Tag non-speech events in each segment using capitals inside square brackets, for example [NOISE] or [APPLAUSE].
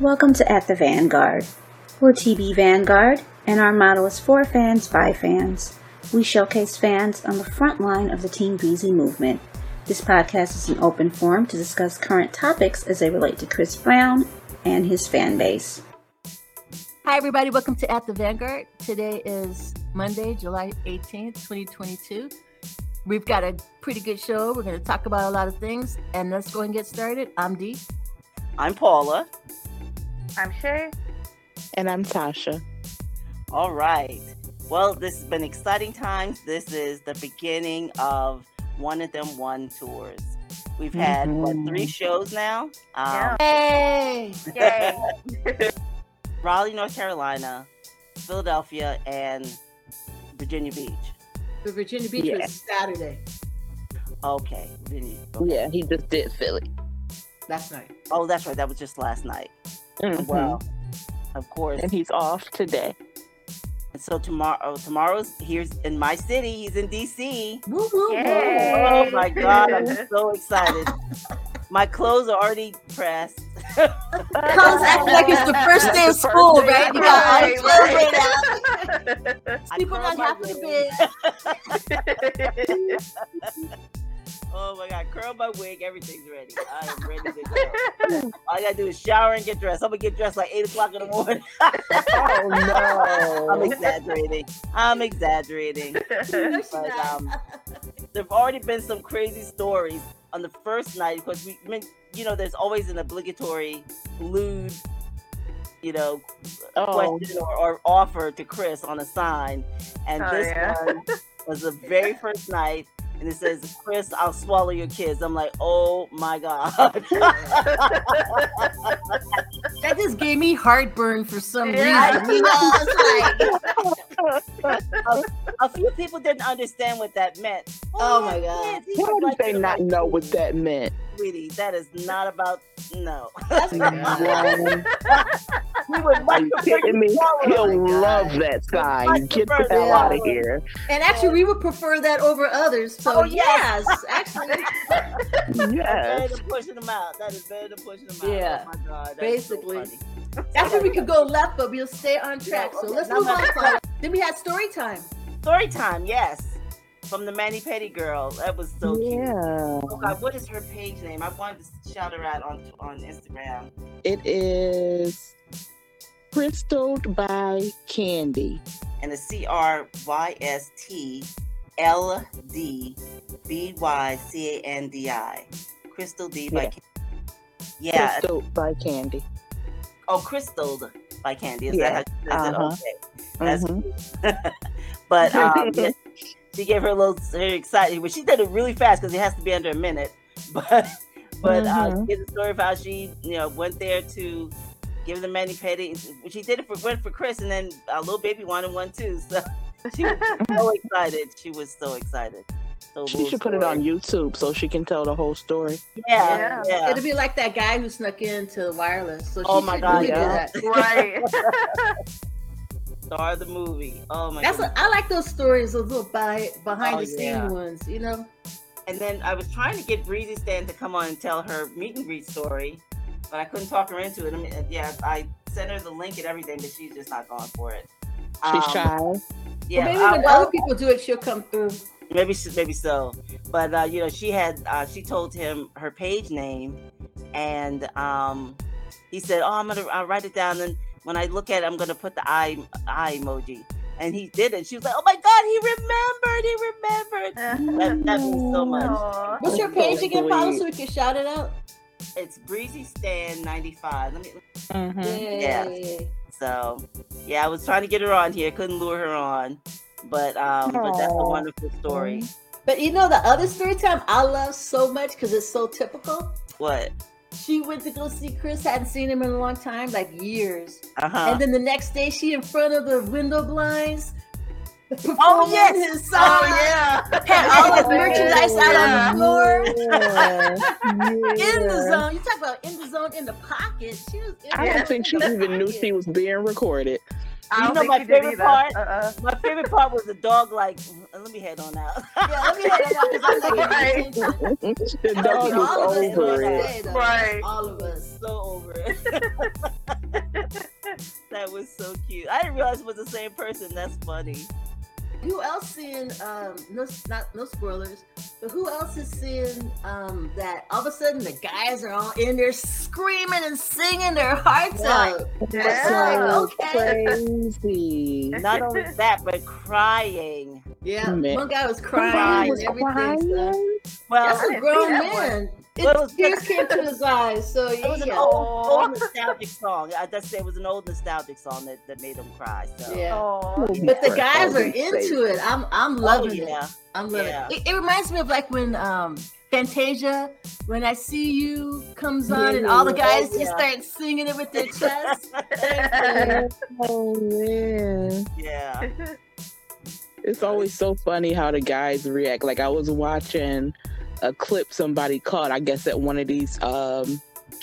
Welcome to At the Vanguard. We're TB Vanguard, and our motto is for fans by fans. We showcase fans on the front line of the Team Breezy movement. This podcast is an open forum to discuss current topics as they relate to Chris Brown and his fan base. Hi, everybody. Welcome to At the Vanguard. Today is Monday, July 18th, 2022. We've got a pretty good show. We're going to talk about a lot of things, and let's go and get started. I'm Dee. I'm Paula. I'm Shay. And I'm Tasha. All right. Well, this has been exciting times. This is the beginning of one of them one tours. We've had Mhm. what three shows now? Um, Hey! Yay. [LAUGHS] Raleigh, North Carolina, Philadelphia, and Virginia Beach. The Virginia Beach Yeah. was Saturday. Okay, Virginia. okay. Yeah, he just did Philly. Last night. Oh, that's right. That was just last night. Mhm. Well, of course. and he's off today. And so tomorrow, tomorrow's here's in my city. He's in DC. Woo, woo, woo. Oh my God, I'm [LAUGHS] so excited. My clothes are already pressed. Clothes act like it's the [LAUGHS] first day of school, day. right? You got all the clothes laid out. I People curled on my half [LAUGHS] Oh my God, curl my wig. Everything's ready. I am ready to go. All I gotta do is shower and get dressed. I'm gonna get dressed like eight o'clock in the morning. Oh no. [LAUGHS] I'm exaggerating. I'm exaggerating. [LAUGHS] But um, there've already been some crazy stories on the first night because we, I mean, you know, there's always an obligatory lewd, you know, Oh, question or, or offer to Chris on a sign, and Oh, this yeah. one was the very [LAUGHS] first night, and it says, "Chris, I'll swallow your kids." I'm like, "Oh my god!" [LAUGHS] That just gave me heartburn for some Yeah. reason. You know, like, a few people didn't understand what that meant. Oh, oh yeah, my God. kids. He why was did like, they not like, know what that meant? Sweetie, that is not about no. [LAUGHS] that's Wrong. We would Are much you kidding me? He'll oh my God. love that sign. Much Get the prefer hell that. out of here. And actually, we would prefer that over others. So, Oh, yes. [LAUGHS] yes, actually, That's better than pushing them out. That is better than pushing them out. Yeah. Oh my god. That's Basically. So funny. that's where we could go left, but we'll stay on track. Yeah, So let's Now move on. let's- Then we had story time. Story time, yes. From the mani pedi girl. That was so cute. Yeah. Oh God, what is her page name? I wanted to shout her out on on Instagram. It is crystalled by Candy. And the C R Y S T L D B Y C A N D I. Crystal D by Yeah. Candy. Yeah. Crystalled by Candy. Oh, Crystalled by Candy. Is Yeah. that how it? Uh-huh. Okay. That's Mhm. [LAUGHS] but um, [LAUGHS] she gave her a little very excited, but she did it really fast because it has to be under a minute. [LAUGHS] But but uh, Mhm. she did the story of how she you know went there to give the mani pedi. She did it for went for Chris, and then a little baby wanted one too. [LAUGHS] So she was so [LAUGHS] excited. She was so excited. So She little should put it on. YouTube so she can tell the whole story. Yeah, Yeah. yeah. It'll be like that guy who snuck into the wireless. So she Oh my God, really do yeah. that. right. Star of the movie. Oh my. That's goodness. what, I like those stories, those little by, behind Oh, the scene yeah. ones. You know, And then I was trying to get Breezy Stan to come on and tell her meet and greet story, but I couldn't talk her into it. I mean, yeah, I sent her the link and everything, but she's just not going for it. She's Um, shy. Yeah, But maybe uh, when well, other people do it, she'll come through. maybe she, maybe so. But uh, you know, she had uh, she told him her page name, and um, he said, "Oh, I'm gonna I'll write it down, and when I look at it, I'm gonna put the eye eye emoji." And he did it. She was like, "Oh my God, he remembered! He remembered!" [LAUGHS] That, that means so much. Aw. What's your That's so page again, Paula, so we can shout it out? It's Breezy Stan 95. Let me Mhm. Yeah. Yay. So, yeah, I was trying to get her on here, couldn't lure her on, but um, but that's a wonderful story. But you know the other story time I love so much because it's so typical. What? She went to go see Chris, hadn't seen him in a long time, like years. Uh huh. And then the next day, she in front of the window blinds. [LAUGHS] Oh performing yes! his song. Oh yeah. Had all his merchandise out on the floor. Yeah. In the zone. You talk about in the zone in the pocket. She was in I don't think she even knew she was being recorded. I You know my favorite part? Uh-uh. My favorite part was the dog. Like, let me head on out. Yeah, let me head [LAUGHS] it out because I'm not Right. the dog All of us is over it. that. Right. All of us. so over it. [LAUGHS] That was so cute. I didn't realize it was the same person. That's funny. Who else seeing um no not no spoilers, but who else is seeing um that all of a sudden the guys are all in there screaming and singing their hearts Right. out. Yeah. Okay. Crazy. Not only [LAUGHS] that, but crying. Yeah, Man. one guy was Crying. crying and everything. So. Well, That's I a didn't grown see [LAUGHS] that man. Well, it It, was- tears came to his eyes. So it was an old, old nostalgic song. I just say it was an old nostalgic song that, that made him cry. So Yeah. Oh, But the guys are into it. I'm I'm Oh, loving yeah. it. I'm loving Yeah. it. it. It reminds me of like when um Fantasia, when I see you comes on and all the guys oh, just start singing it with their chest. [LAUGHS] Oh man. yeah. [LAUGHS] It's always so funny how the guys react. Like I was watching a clip somebody caught, I guess at one of these um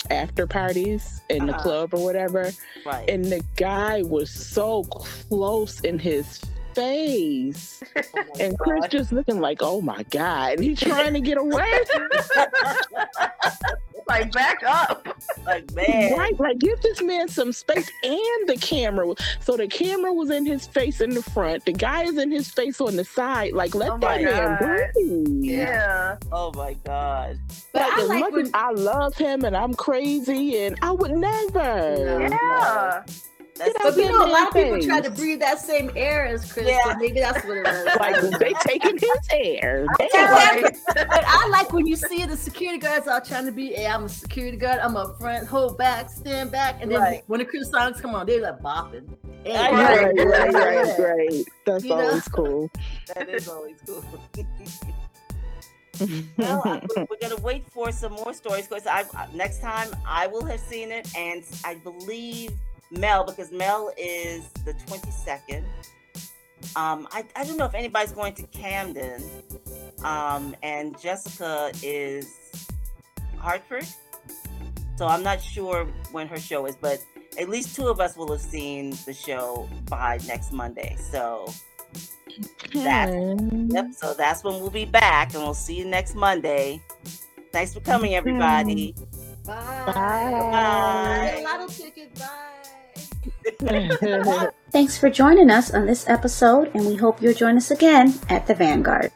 after parties in the Uh-huh. club or whatever. Right. And the guy was so close in his face. [LAUGHS] Oh And Chris God. just looking like, oh my God. And he's trying to get away. [LAUGHS] like back up. [LAUGHS] like man. Right, like give this man some space and the camera. So the camera was in his face in the front. The guy is in his face on the side. Like let Oh that my man God. breathe. Yeah. Oh my god. But Like, I as like much when as I love him and I'm crazy and I would never. No. Yeah. That's but you know a lot of people Face. try to breathe that same air as Chris, Yeah. so maybe that's what it was. [LAUGHS] Like they taking his air. [LAUGHS] Right. But I like when you see the security guards all trying to be, hey, I'm a security guard, I'm up front, hold back, stand back, and then Right. when the Chris songs come on, they're like bopping. Hey, Right, Right, yeah, right, yeah. right, right. That's You know? always cool. that is always cool. [LAUGHS] well, I- we're we're gonna wait for some more stories because I next time I will have seen it, and I believe Mel because Mel is the twenty second. Um, I, I don't know if anybody's going to Camden, um, and Jessica is Hartford, so I'm not sure when her show is, but at least two of us will have seen the show by next Monday. So That's- Yep. So that's when we'll be back, and we'll see you next Monday. Thanks for coming, everybody. Bye. Bye. Get a lotto ticket. Bye. [LAUGHS] Thanks for joining us on this episode, and we hope you'll join us again at the Vanguard.